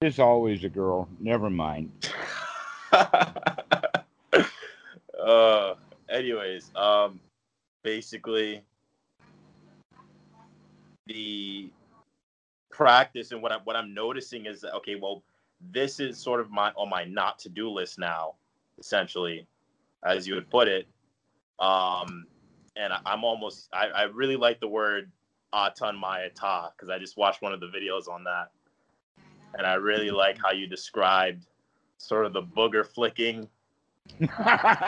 is always a girl. Never mind. uh, anyways, um, basically, the practice and what I what I'm noticing is that okay, well, this is sort of my on my not to do list now, essentially, as you would put it. Um, and I, am almost I, I really like the word Atammayata because I just watched one of the videos on that, and I really like how you described sort of the booger flicking.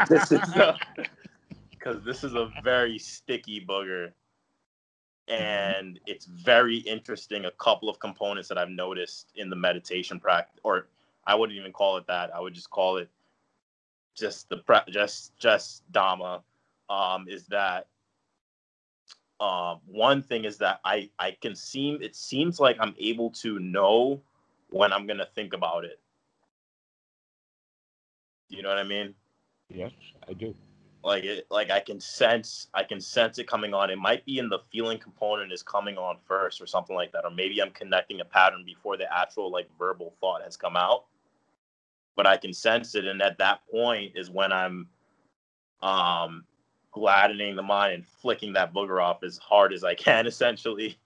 this is because this is a very sticky booger and it's very interesting. A couple of components that I've noticed in the meditation practice, or I wouldn't even call it that. I would just call it just the pre- just just Dhamma. Um, is that um, one thing is that I I can seem it seems like I'm able to know when I'm gonna think about it. You know what I mean? Yes, I do like it like i can sense i can sense it coming on it might be in the feeling component is coming on first or something like that or maybe i'm connecting a pattern before the actual like verbal thought has come out but i can sense it and at that point is when i'm um gladdening the mind and flicking that booger off as hard as i can essentially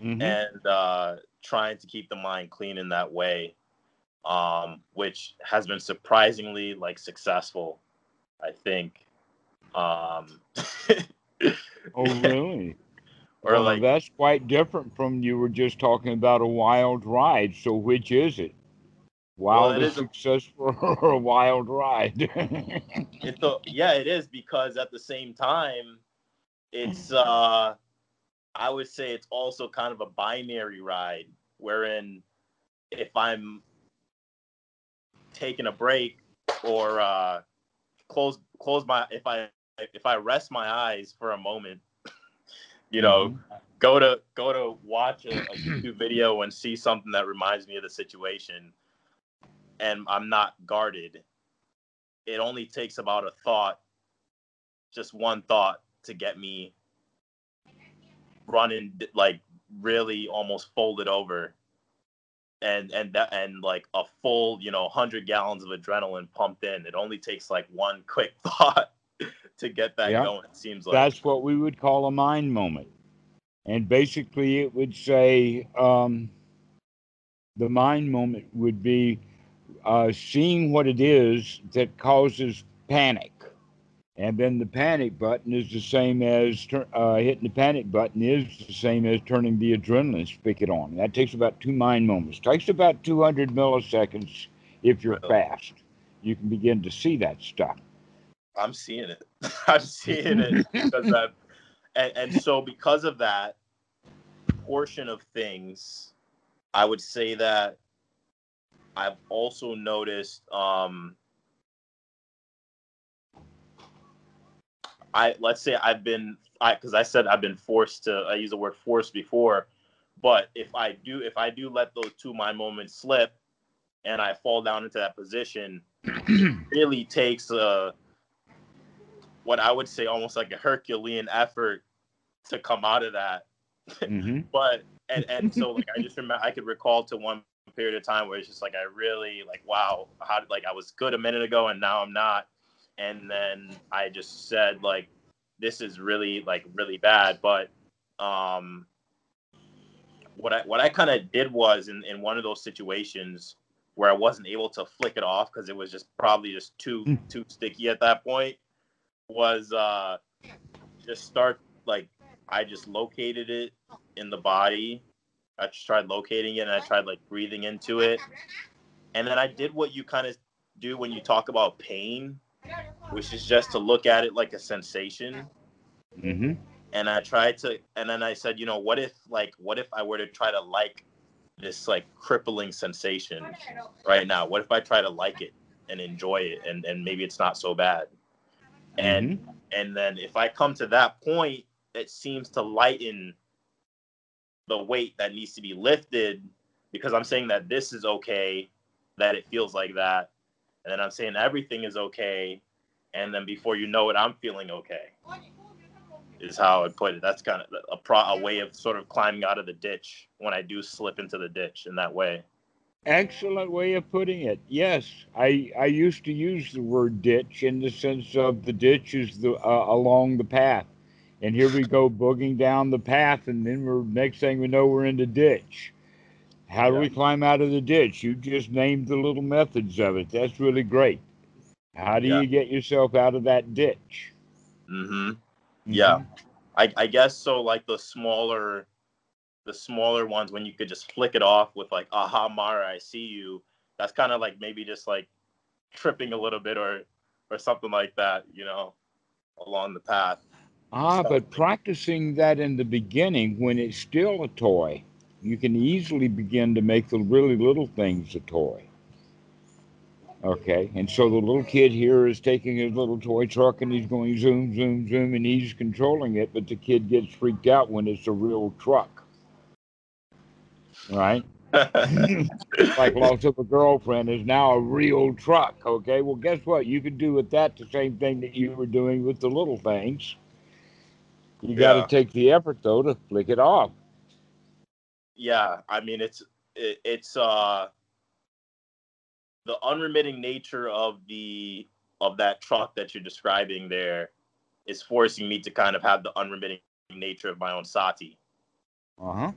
mm-hmm. and uh trying to keep the mind clean in that way um which has been surprisingly like successful i think um, oh, really? or well, like that's quite different from you were just talking about a wild ride. So which is it? Wild well, is successful or a wild ride? it's a, yeah, it is because at the same time, it's uh, I would say it's also kind of a binary ride, wherein if I'm taking a break or uh, close close my if I if I rest my eyes for a moment, you know, mm-hmm. go to go to watch a, a YouTube video and see something that reminds me of the situation, and I'm not guarded. It only takes about a thought, just one thought, to get me running like really almost folded over and and that and like a full you know 100 gallons of adrenaline pumped in it only takes like one quick thought to get that going. It seems like that's what we would call a mind moment, and basically it would say um, the mind moment would be uh, seeing what it is that causes panic. And then the panic button is the same as uh, hitting the panic button is the same as turning the adrenaline spigot on. That takes about two mind moments. Takes about 200 milliseconds if you're fast. You can begin to see that stuff. I'm seeing it. I'm seeing it because I've, and, and so because of that portion of things, I would say that I've also noticed um I let's say I've been I because I said I've been forced to I use the word forced before, but if I do if I do let those two mind moments slip and I fall down into that position, it really takes a what I would say almost like a Herculean effort to come out of that. Mm-hmm. but and and so like I just remember I could recall to one period of time where it's just like I really like wow how did like I was good a minute ago and now I'm not and then I just said like this is really like really bad but um what I what I kind of did was in in one of those situations where I wasn't able to flick it off because it was just probably just too mm. too sticky at that point was uh, just start like I just located it in the body. I just tried locating it and I tried like breathing into it. And then I did what you kind of do when you talk about pain, which is just to look at it like a sensation. Mm-hmm. And I tried to, and then I said, you know, what if like, what if I were to try to like this like crippling sensation right now? What if I try to like it and enjoy it and, and maybe it's not so bad? and mm-hmm. and then if i come to that point it seems to lighten the weight that needs to be lifted because i'm saying that this is okay that it feels like that and then i'm saying everything is okay and then before you know it i'm feeling okay is how i put it that's kind of a, pro, a way of sort of climbing out of the ditch when i do slip into the ditch in that way Excellent way of putting it. Yes, I I used to use the word ditch in the sense of the ditch is the uh, along the path, and here we go booging down the path, and then we're next thing we know we're in the ditch. How do Yeah. we climb out of the ditch? You just named the little methods of it. That's really great. How do Yeah. you get yourself out of that ditch? Mm-hmm. Yeah. Mhm. I, I guess so. Like the smaller, the smaller ones when you could just flick it off with like "Aha, Mara, I see you." That's kind of like maybe just like tripping a little bit or or something like that, you know, along the path. Ah, but practicing that in the beginning when it's still a toy, you can easily begin to make the really little things a toy. Okay, and so the little kid here is taking his little toy truck and he's going zoom, zoom, zoom, and he's controlling it, but the kid gets freaked out when it's a real truck. Right? like lost up a girlfriend is now a real truck. Okay, well, guess what? You can do with that the same thing that you were doing with the little things. You got to take the effort though to flick it off. Yeah, I mean it's it, it's uh the unremitting nature of the of that truck that you're describing there is forcing me to kind of have the unremitting nature of my own sati. Uh huh.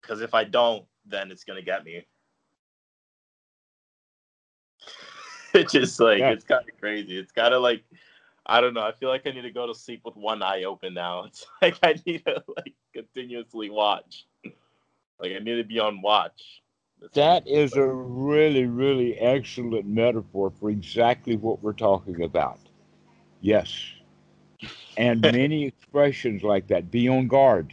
Because if I don't, then it's gonna get me. it's just like Yeah. it's kind of crazy. It's kind of like I don't know. I feel like I need to go to sleep with one eye open now. It's like I need to like continuously watch. Like I need to be on watch. That's That is a really, really excellent metaphor for exactly what we're talking about. Yes. And many expressions like that. Be on guard.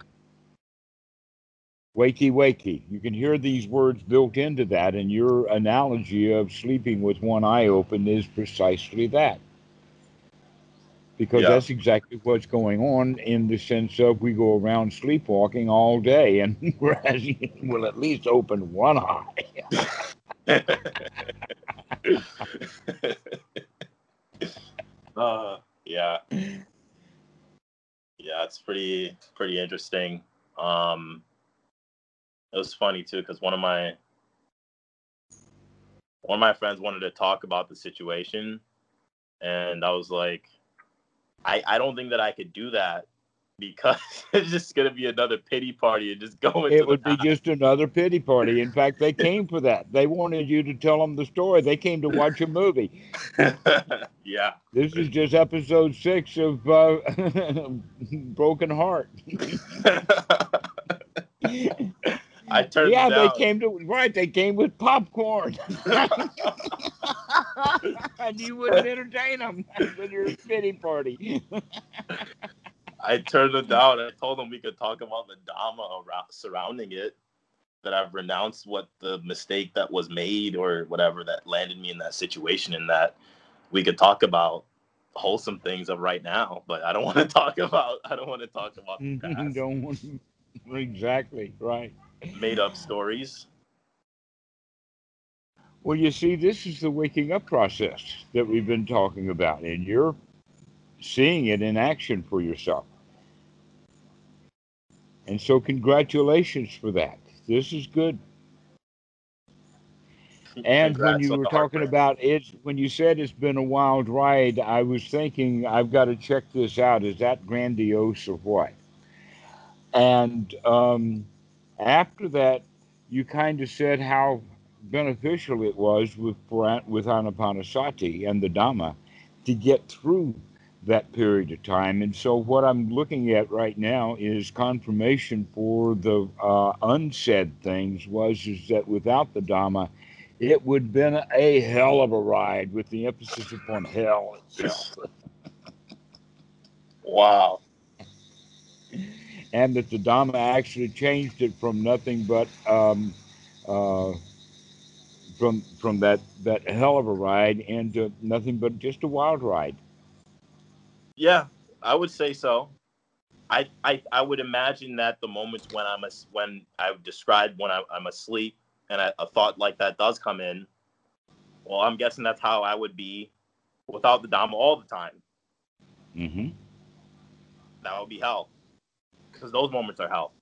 Wakey, wakey. You can hear these words built into that, and your analogy of sleeping with one eye open is precisely that. Because Yeah. that's exactly what's going on in the sense of we go around sleepwalking all day, and whereas you will at least open one eye. uh, yeah, yeah, it's pretty pretty interesting. Um, it was funny too because one of my one of my friends wanted to talk about the situation, and I was like, I I don't think that I could do that because it's just gonna be another pity party and just go into It would be just another pity party. In fact, they came for that. They wanted you to tell them the story. They came to watch a movie. yeah. This is just episode six of uh, Broken Heart. I turned yeah, they came to right. They came with popcorn, and you wouldn't entertain them with your pity party. I turned it down. I told them we could talk about the Dharma surrounding it. That I've renounced what the mistake that was made or whatever that landed me in that situation, and that we could talk about wholesome things of right now. But I don't want to talk about. I don't want to talk about the past. Don't want exactly right. Made up stories. Well, you see, this is the waking up process that we've been talking about, and you're seeing it in action for yourself. And so, congratulations for that. This is good. And when you were talking about it, when you said it's been a wild ride, I was thinking, I've got to check this out. Is that grandiose or what? And um, after that, you kind of said how beneficial it was with with Anapanasati and the Dhamma to get through that period of time. And so, what I'm looking at right now is confirmation for the uh, unsaid things. Was is that without the Dhamma, it would have been a hell of a ride with the emphasis upon hell itself. Wow. And that the Dhamma actually changed it from nothing but um, uh, from from that that hell of a ride into nothing but just a wild ride. Yeah, I would say so. I, I I would imagine that the moments when I'm as when I described when I, I'm asleep and a, a thought like that does come in, well, I'm guessing that's how I would be without the Dhamma all the time. Mm-hmm. That would be hell, because those moments are hell.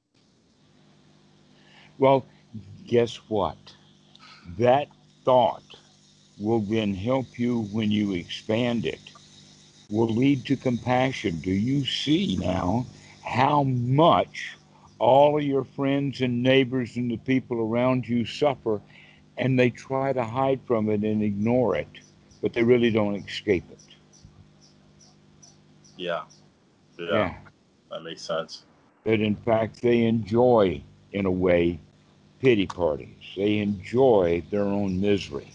Well, guess what? that thought will then help you when you expand it, will lead to compassion. Do you see now how much all of your friends and neighbors and the people around you suffer and they try to hide from it and ignore it, but they really don't escape it? Yeah. Yeah. Yeah. That makes sense. That in fact they enjoy, in a way, pity parties. They enjoy their own misery.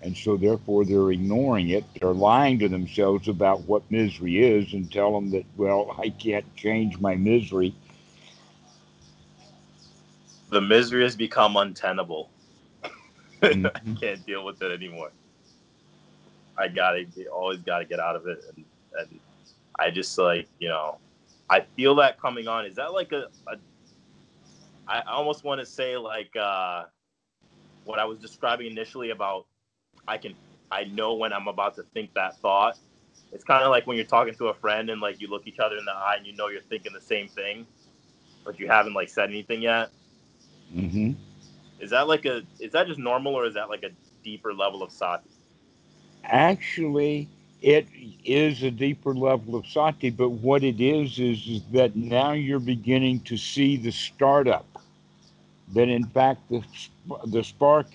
And so, therefore, they're ignoring it. They're lying to themselves about what misery is and tell them that, well, I can't change my misery. The misery has become untenable. Mhm. I can't deal with it anymore. I gotta always gotta get out of it, and, and I just like you know, I feel that coming on. Is that like a, a I almost want to say like uh, what I was describing initially about I can I know when I'm about to think that thought. It's kind of like when you're talking to a friend and like you look each other in the eye and you know you're thinking the same thing, but you haven't like said anything yet. Mm-hmm. Is that like a is that just normal or is that like a deeper level of sati? Actually, it is a deeper level of sati, but what it is, is is that now you're beginning to see the startup. That in fact the the spark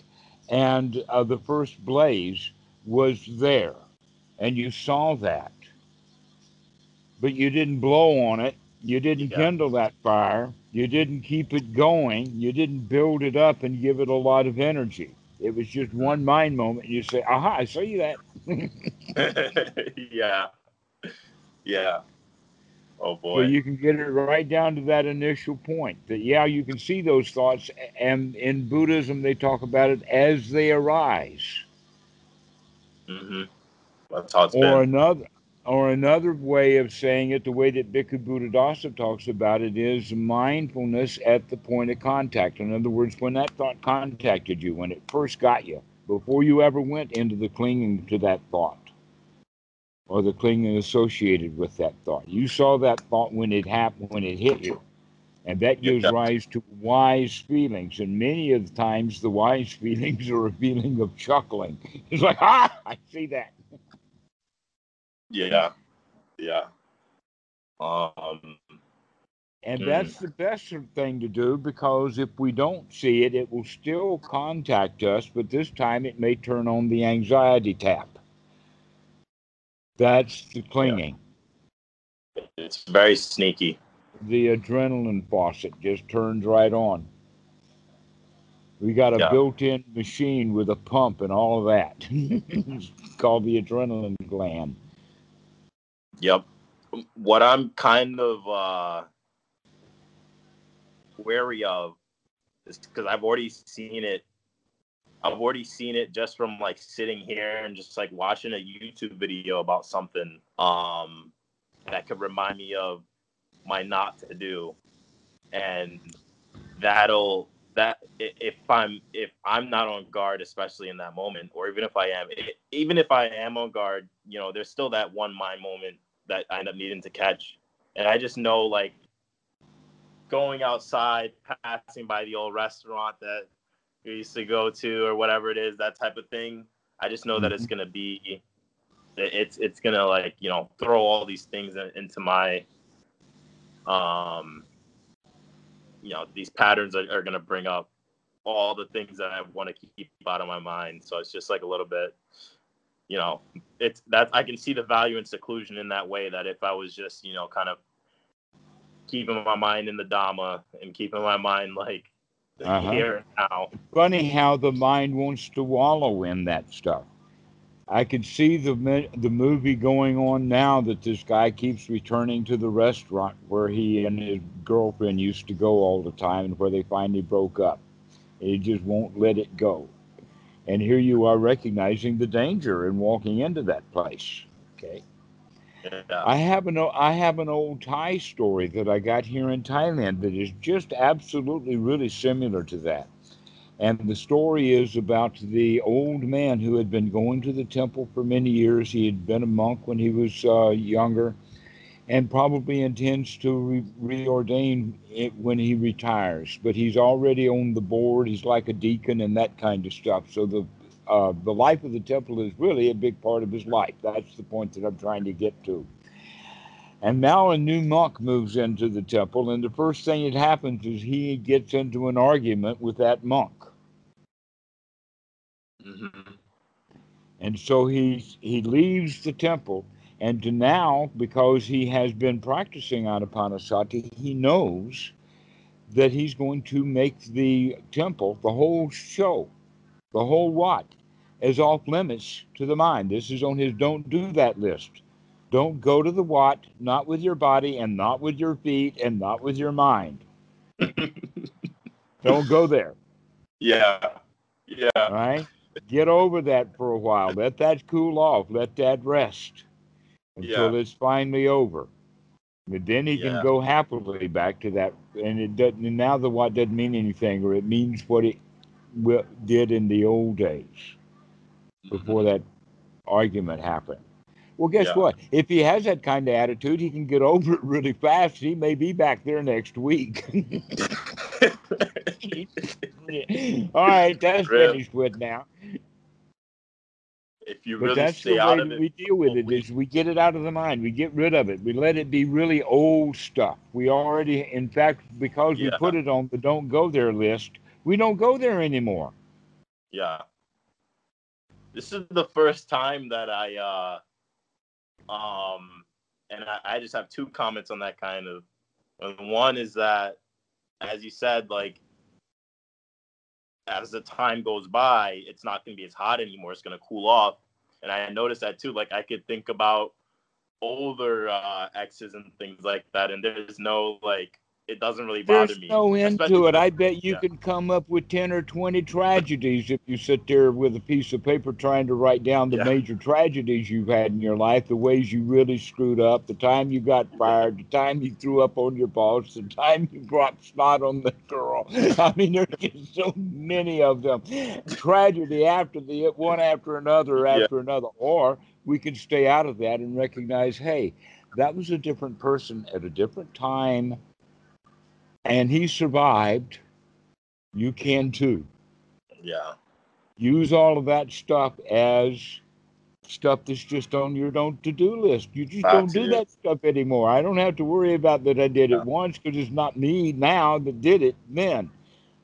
and uh, the first blaze was there, and you saw that, but you didn't blow on it. You didn't Yeah. kindle that fire. You didn't keep it going. You didn't build it up and give it a lot of energy. It was just one mind moment. You say, "Aha! I saw you that." yeah. Yeah. Oh boy! So you can get it right down to that initial point that yeah, you can see those thoughts, and in Buddhism they talk about it as they arise, Mm-hmm. That's how it's or been. another, or another way of saying it, the way that Bhikkhu Buddhadasa talks about it is mindfulness at the point of contact. In other words, when that thought contacted you, when it first got you, before you ever went into the clinging to that thought. Or the clinging associated with that thought. You saw that thought when it happened, when it hit you. And that gives rise to wise feelings. And many of the times, the wise feelings are a feeling of chuckling. It's like, ah, I see that. Yeah. Yeah. Um. And Mm. that's the best thing to do because if we don't see it, it will still contact us, but this time it may turn on the anxiety tap. That's the clinging. It's very sneaky. The adrenaline faucet just turns right on. We got a Yeah. built in machine with a pump and all of that. it's called the adrenaline gland. Yep. What I'm kind of uh, wary of is because I've already seen it. I've already seen it just from like sitting here and just like watching a YouTube video about something um, that could remind me of my not to do, and that'll that if I'm if I'm not on guard, especially in that moment, or even if I am, even if I am on guard, you know, there's still that one mind moment that I end up needing to catch. And I just know like going outside, passing by the old restaurant that we used to go to or whatever it is, that type of thing. I just know that it's gonna be it's it's gonna like, you know, throw all these things into my um you know, these patterns are, are gonna bring up all the things that I want to keep out of my mind. So it's just like a little bit you know, it's that I can see the value in seclusion in that way. That if I was just, you know, kind of keeping my mind in the Dhamma and keeping my mind like Uh-huh. here and now. Funny how the mind wants to wallow in that stuff. I could see the the movie going on now that this guy keeps returning to the restaurant where he and his girlfriend used to go all the time and where they finally broke up. He just won't let it go. And here you are recognizing the danger in walking into that place. Okay. Yeah. I have an I have an old Thai story that I got here in Thailand that is just absolutely really similar to that. And the story is about the old man who had been going to the temple for many years. He had been a monk when he was uh, younger, and probably intends to re- reordain it when he retires. But he's already on the board. He's like a deacon and that kind of stuff. So the uh, the life of the temple is really a big part of his life. That's the point that I'm trying to get to. And now a new monk moves into the temple, and the first thing that happens is he gets into an argument with that monk. Mm-hmm. And so he he leaves the temple, and now because he has been practicing Anapanasati, he knows that he's going to make the temple, the whole show, the whole what, is off limits to the mind. This is on his don't do that list. Don't go to the what, not with your body and not with your feet and not with your mind. Don't go there. Yeah. Yeah. All right. Get over that for a while. Let that cool off. Let that rest until yeah. it's finally over. But then he yeah. can go happily back to that. And it doesn't. And now the what doesn't mean anything, or it means what it did in the old days before mm-hmm. that argument happened. Well, guess yeah. what? If he has that kind of attitude, he can get over it really fast. He may be back there next week. All right, that's really? finished with now. If you really but that's the way that we deal with it is we get it out of the mind. We get rid of it. We let it be really old stuff. We already, in fact, because we put it on the don't go there list, we don't go there anymore. Yeah. This is the first time that I uh um, and I, I just have two comments on that kind of. One is that, as you said, like as the time goes by, it's not going to be as hot anymore. It's going to cool off. And I noticed that too. Like I could think about older uh, exes and things like that, and there's no like it doesn't really bother There's me. no end to it. I bet you yeah. can come up with 10 or 20 tragedies if you sit there with a piece of paper trying to write down the yeah. major tragedies you've had in your life, the ways you really screwed up, the time you got fired, the time you threw up on your boss, the time you brought snot on the girl. I mean, there's just so many of them. Tragedy after the one after another after yeah. another. Or we can stay out of that and recognize, hey, that was a different person at a different time and he survived, you can too. Yeah. Use all of that stuff as stuff that's just on your don't to do list. You just don't do that stuff anymore. I don't have to worry about that I did it once because it's not me now that did it then.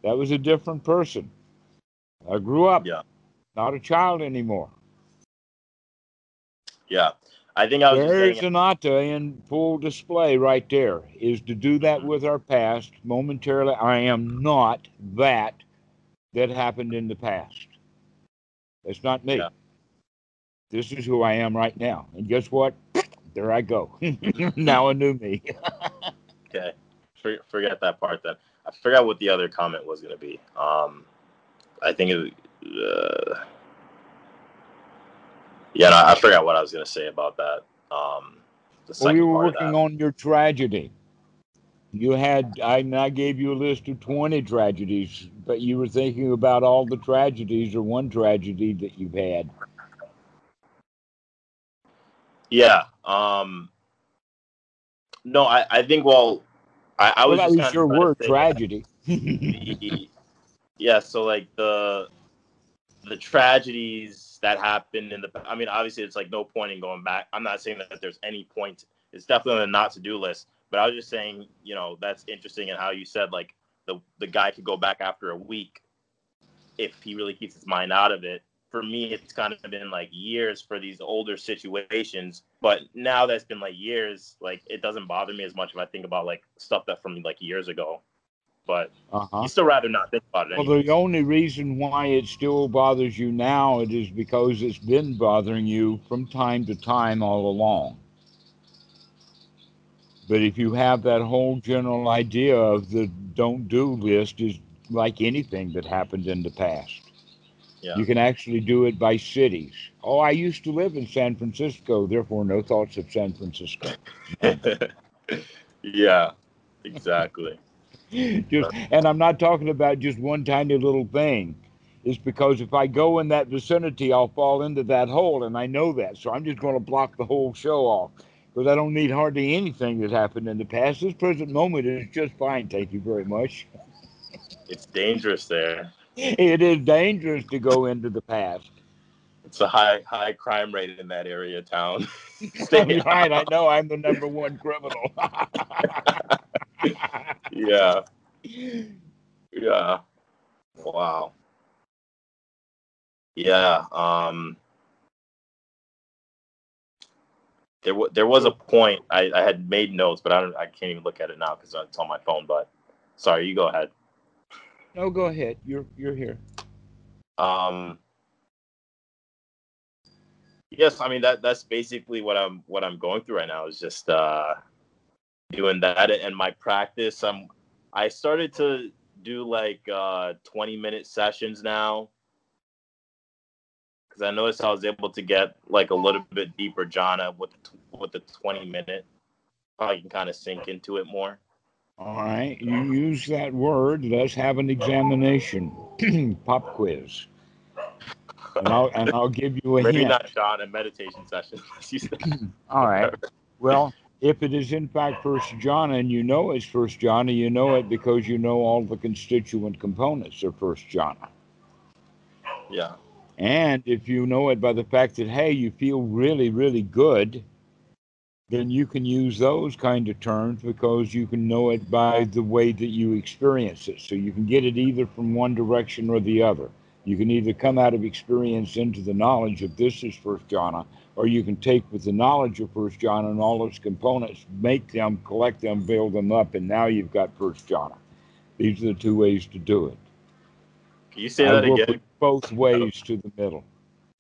That was a different person. I grew up. Yeah. Not a child anymore. Yeah. I think I was There's Anatta in full display right there. Is to do that with our past momentarily. I am not that that happened in the past. That's not me. Yeah. This is who I am right now. And guess what? There I go. now a new me. okay. forget that part then. I forgot what the other comment was going to be. Um, I think it. Uh, yeah, no, I forgot what I was going to say about that. Um, well, we were working on your tragedy. You had, I, I gave you a list of 20 tragedies, but you were thinking about all the tragedies or one tragedy that you've had. Yeah. Um, no, I, I think, well, I, I was well, just your word, tragedy. yeah. So, like, the, the tragedies that happened in the. I mean, obviously, it's like no point in going back. I'm not saying that there's any point. It's definitely on the not to do list. But I was just saying, you know, that's interesting in how you said like the the guy could go back after a week if he really keeps his mind out of it. For me, it's kind of been like years for these older situations. But now that's been like years, like it doesn't bother me as much if I think about like stuff that from like years ago but uh-huh. you still rather not think about it. Well, the only reason why it still bothers you now it is because it's been bothering you from time to time all along. But if you have that whole general idea of the don't do list is like anything that happened in the past. Yeah. You can actually do it by cities. Oh, I used to live in San Francisco, therefore no thoughts of San Francisco. yeah, exactly just, and I'm not talking about just one tiny little thing. It's because if I go in that vicinity, I'll fall into that hole, and I know that. So I'm just going to block the whole show off. because I don't need hardly anything that happened in the past. This present moment is just fine. Thank you very much. It's dangerous there. It is dangerous to go into the past. It's a high high crime rate in that area of town. Stay right. I know I'm the number one criminal. Yeah. Yeah. Wow. Yeah. Um there, w- there was a point I, I had made notes, but I don't I can't even look at it now because it's on my phone. But sorry, you go ahead. No, go ahead. You're you're here. Um. Yes, I mean that that's basically what I'm what I'm going through right now is just uh doing that and my practice. I'm I started to do like uh 20 minute sessions now because I noticed I was able to get like a little bit deeper jhana with with the 20 minute. I can kind of sink into it more. All right, you use that word. Let's have an examination, pop quiz, and I'll and I'll give you a Maybe hint. not jhana meditation session. All right. Well, if it is in fact first jhana, and you know it's first jhana, you know it because you know all the constituent components of first jhana. yeah. And if you know it by the fact that, hey, you feel really, really good, then you can use those kind of terms because you can know it by the way that you experience it. So you can get it either from one direction or the other. You can either come out of experience into the knowledge of this is first jhana, or you can take with the knowledge of first jhana and all its components, make them, collect them, build them up, and now you've got first jhana. These are the two ways to do it. Can you say I that again? both ways to the middle.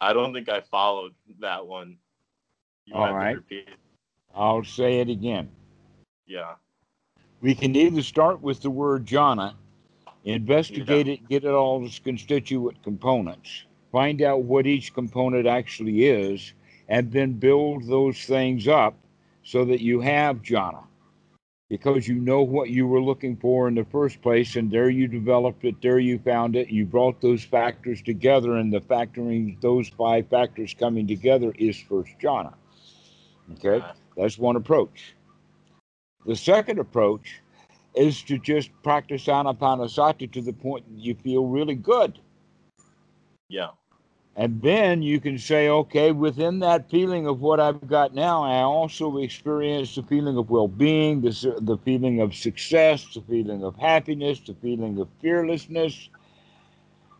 I don't think I followed that one. You All right. I'll say it again. Yeah. We can either start with the word jhana, investigate it, get it all its constituent components, find out what each component actually is, and then build those things up so that you have jhana. Because you know what you were looking for in the first place, and there you developed it, there you found it, you brought those factors together, and the factoring those five factors coming together is first jhana. Okay? That's one approach. The second approach is to just practice anapanasati to the point that you feel really good. Yeah. And then you can say, okay, within that feeling of what I've got now, I also experience the feeling of well being, the, the feeling of success, the feeling of happiness, the feeling of fearlessness.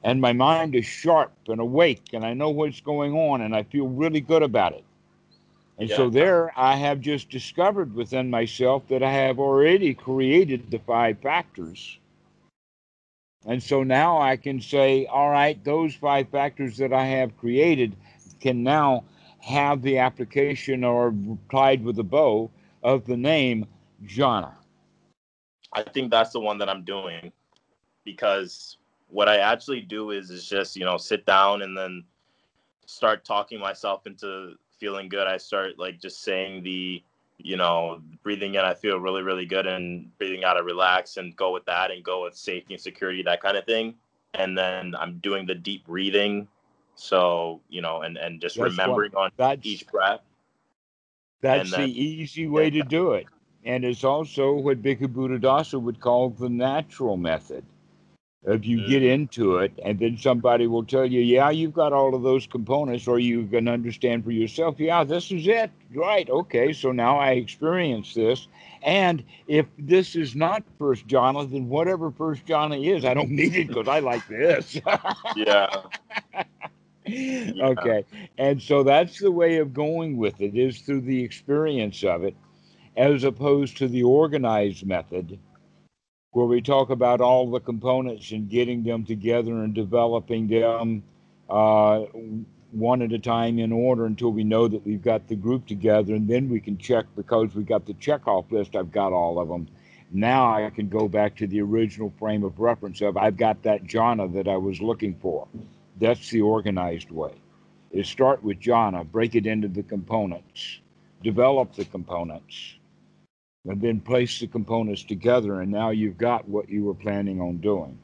And my mind is sharp and awake, and I know what's going on, and I feel really good about it. And so there I have just discovered within myself that I have already created the five factors. And so now I can say, all right, those five factors that I have created can now have the application or tied with a bow of the name jhana. I think that's the one that I'm doing because what I actually do is is just you know sit down and then start talking myself into feeling good. I start like just saying the you know breathing in I feel really really good and breathing out I relax and go with that and go with safety and security that kind of thing. And then I'm doing the deep breathing. So you know and and just That's what- remembering on That's each breath. That's then- the easy way to do it. And it's also what Bhikkhu Buddhadasa would call the natural method. If you get Mhm. into it, and then somebody will tell you, yeah, you've got all of those components, or you can understand for yourself, yeah, this is it. Right. Okay. So now I experience this. And if this is not first jhana, then whatever first jhana is, I don't need it because I like this. Yeah. Okay. And so that's the way of going with it is through the experience of it, as opposed to the organized method, where we talk about all the components and getting them together and developing them uh, one at a time in order until we know that we've got the group together. And then we can check because we've got the checkoff list, I've got all of them. Now I can go back to the original frame of reference of I've got that jhana that I was looking for. That's the organized way. Is start with jhana, break it into the components, develop the components, and then place the components together, and now you've got what you were planning on doing.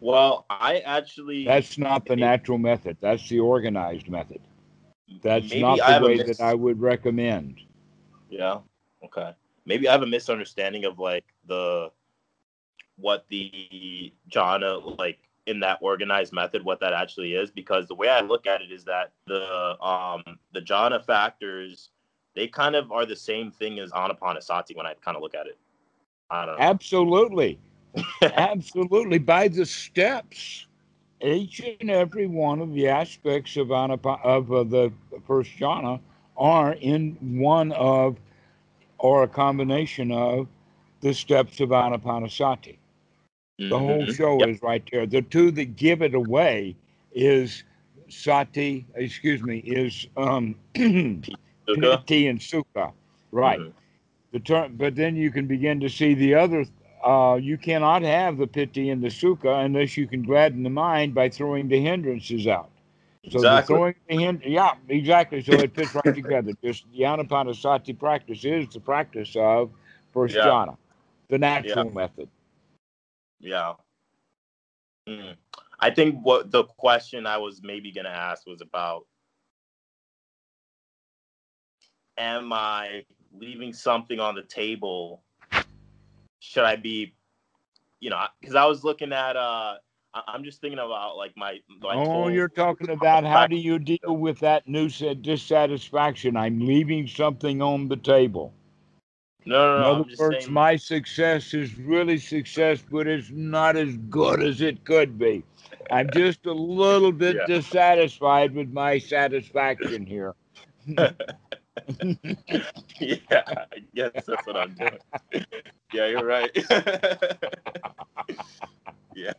Well, I actually That's not the natural method. That's the organized method. That's not the way mix- that I would recommend. Yeah. Okay. Maybe I have a misunderstanding of like the what the jhana like in that organized method what that actually is because the way I look at it is that the um the jhana factors they kind of are the same thing as anapanasati when I kind of look at it. I don't know. Absolutely. Absolutely. By the steps, each and every one of the aspects of, anapa- of uh, the first jhana are in one of or a combination of the steps of anapanasati. The whole Mhm. show Yep. is right there. The two that give it away is sati, excuse me, is um, Piti and sukha. Right. Mhm. The term, but then you can begin to see the other. Uh, you cannot have the piti and the sukha unless you can gladden the mind by throwing the hindrances out. So the Exactly. throwing the hind- yeah, exactly. So it fits right together. Just the anapanasati practice is the practice of first Yeah. jhana, the natural method. Yeah. Mm. I think what the question I was maybe gonna ask was about am I leaving something on the table? Should I be you know, because I was looking at uh I'm just thinking about like my, my oh, total- you're talking about how do you deal with that new dissatisfaction? I'm leaving something on the table. no no no. In other I'm just words, saying my success is really success, but it's not as good as it could be. I'm just a little bit Yeah. dissatisfied with my satisfaction here. yeah, I guess that's what I'm doing. yeah, you're right. yeah.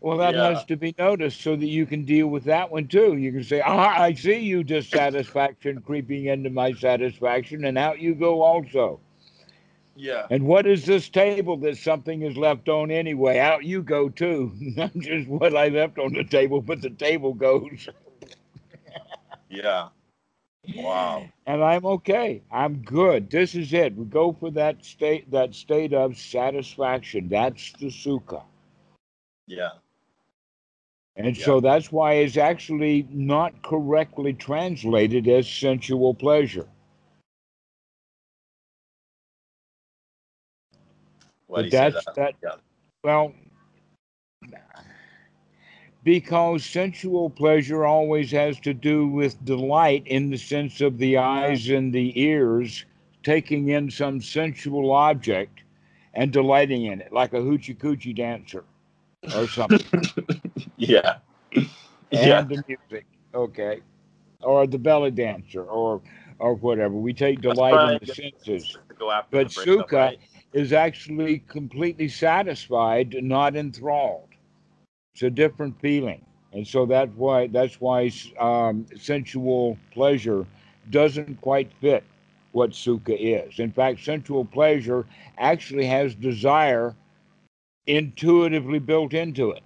Well, that Yeah. has to be noticed so that you can deal with that one too. You can say, ah, I see you dissatisfaction creeping into my satisfaction, and out you go also. Yeah. And what is this table that something is left on anyway? Out you go too. Not just what I left on the table, but the table goes. Yeah. Wow. And I'm okay. I'm good. This is it. We go for that state that state of satisfaction. That's the sukha. Yeah. And Yeah. so that's why it's actually not correctly translated as sensual pleasure. Why but that's that? that. Yeah. Well, because sensual pleasure always has to do with delight in the sense of the eyes and the ears taking in some sensual object and delighting in it, like a hoochie coochie dancer or something. Yeah. Yeah. the music, okay, or the belly dancer, or or whatever. We take delight in the senses. to go after But sukha right? Is actually completely satisfied, not enthralled. It's a different feeling, and so that's why that's why um, sensual pleasure doesn't quite fit what sukha is. In fact, sensual pleasure actually has desire intuitively built into it.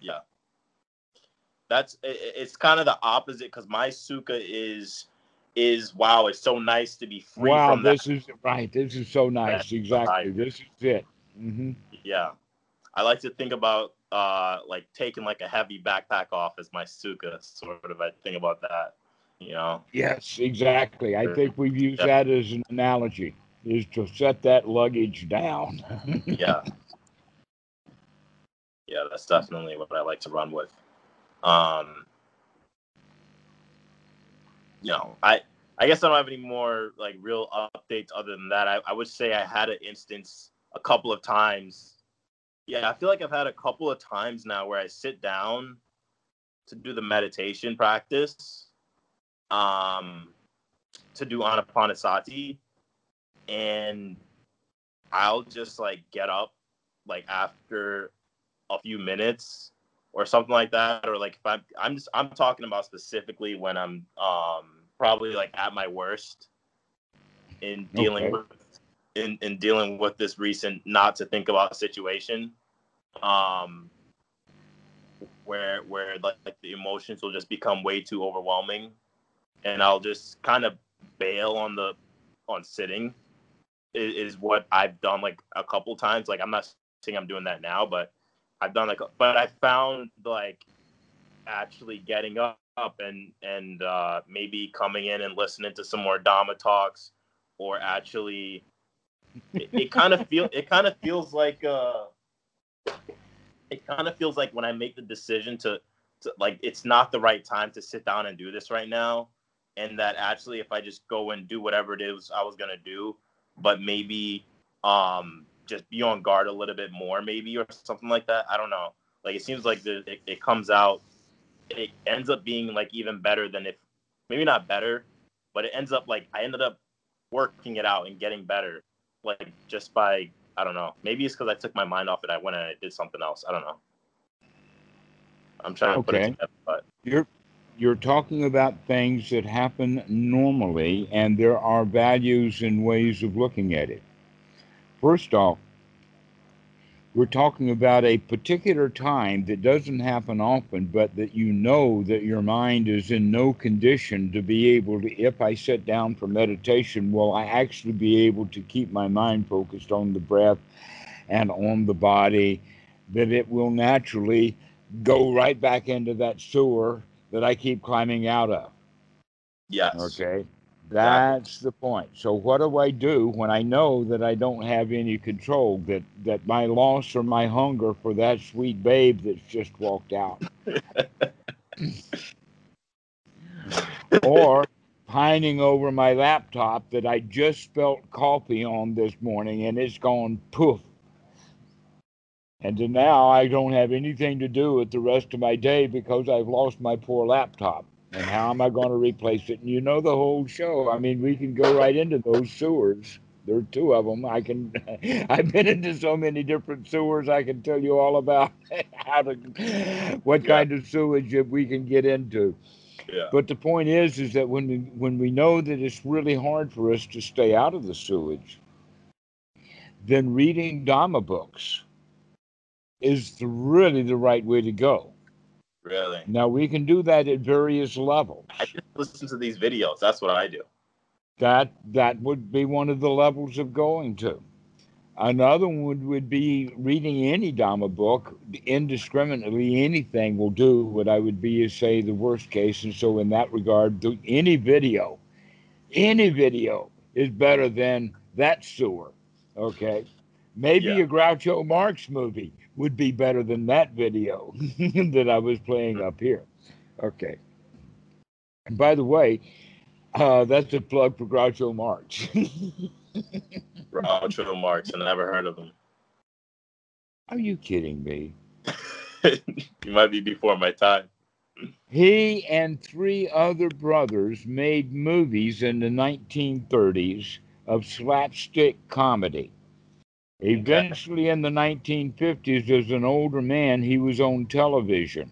Yeah, that's it's kind of the opposite because my sukha is is wow, it's so nice to be free wow, from this is right. This is so nice. that Exactly. desire. This is it. hmm Yeah. I like to think about uh like taking like a heavy backpack off as my sukha, sort of. I think about that. You know. Yes, exactly. I think we've used Yeah. that as an analogy, is to set that luggage down. Yeah. yeah, that's definitely what I like to run with. Um you know, I I guess I don't have any more like real updates other than that. I, I would say I had an instance a couple of times. Yeah, I feel like I've had a couple of times now where I sit down to do the meditation practice, um, to do anapanasati, and I'll just like get up like after a few minutes or something like that, or like if I'm I'm just I'm talking about specifically when I'm um probably like at my worst in dealing Okay. with in, in dealing with this recent not to think about situation um where where like, like the emotions will just become way too overwhelming. And I'll just kind of bail on the on sitting is, what I've done like a couple times. Like I'm not saying I'm doing that now but I've done like but I found like actually getting up and and uh maybe coming in and listening to some more Dhamma talks or actually it, it kind of feel it kind of feels like uh it kind of feels like when I make the decision to, to like it's not the right time to sit down and do this right now and that actually if I just go and do whatever it is I was gonna do, but maybe um just be on guard a little bit more, maybe or something like that. I don't know. Like it seems like the it, it comes out, it ends up being like even better than if maybe not better, but it ends up like I ended up working it out and getting better, like just by I don't know. Maybe it's because I took my mind off it. I went and I did something else. I don't know. I'm trying to put it together, but You're you're talking about things that happen normally, and there are values and ways of looking at it. First off, we're talking about a particular time that doesn't happen often, but that you know that your mind is in no condition to be able to, if I sit down for meditation, will I actually be able to keep my mind focused on the breath and on the body, that it will naturally go right back into that sewer that I keep climbing out of. yes. Okay. That's the point. So what do I do when I know that I don't have any control, that that my loss or my hunger for that sweet babe that's just walked out? or pining over my laptop that I just spelt coffee on this morning and it's gone poof. And now I don't have anything to do with the rest of my day because I've lost my poor laptop. And how am I going to replace it? And you know the whole show. I mean, we can go right into those sewers. There are two of them. I can. I've been into so many different sewers. I can tell you all about how to, what Yeah. kind of sewage we can get into. Yeah. But the point is, is that when we when we know that it's really hard for us to stay out of the sewage, then reading Dharma books is the, really the right way to go. Really. Now we can do that at various levels. I just listen to these videos. That's what I do. That that would be one of the levels of going to. Another one would, would be reading any Dharma book indiscriminately. Anything will do. What I would be is say the worst case, and so in that regard, do any video, any video is better than that sewer. Okay, maybe Yeah. a Groucho Marx movie would be better than that video that I was playing up here. Okay. And by the way, uh, that's a plug for Groucho Marx. Groucho Marx. I never heard of him. Are you kidding me? you might be before my time. He and three other brothers made movies in the 1930s of slapstick comedy. Eventually, in the 1950s, as an older man, he was on television.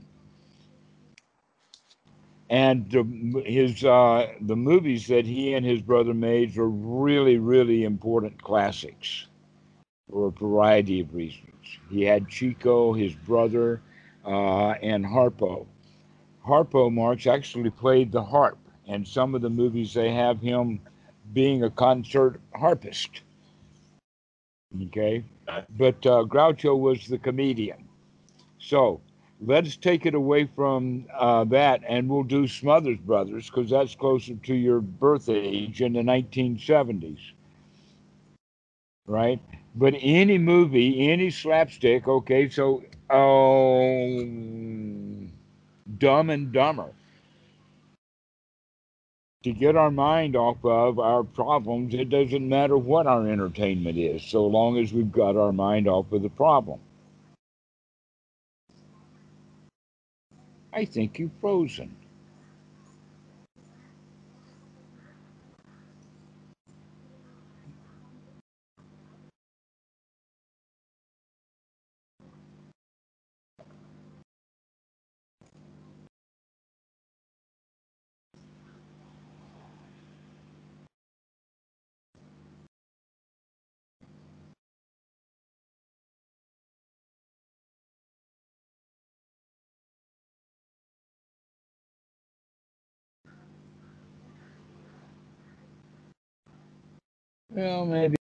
And the, his uh, the movies that he and his brother made were really, really important classics for a variety of reasons. He had Chico, his brother, uh, and Harpo. Harpo Marx actually played the harp, and some of the movies they have him being a concert harpist. Okay, but uh, Groucho was the comedian. So let's take it away from uh, that, and we'll do Smothers Brothers because that's closer to your birth age in the 1970s, right? But any movie, any slapstick, okay, so um, Dumb and Dumber. To get our mind off of our problems, it doesn't matter what our entertainment is, so long as we've got our mind off of the problem. I think you've frozen. Well, maybe.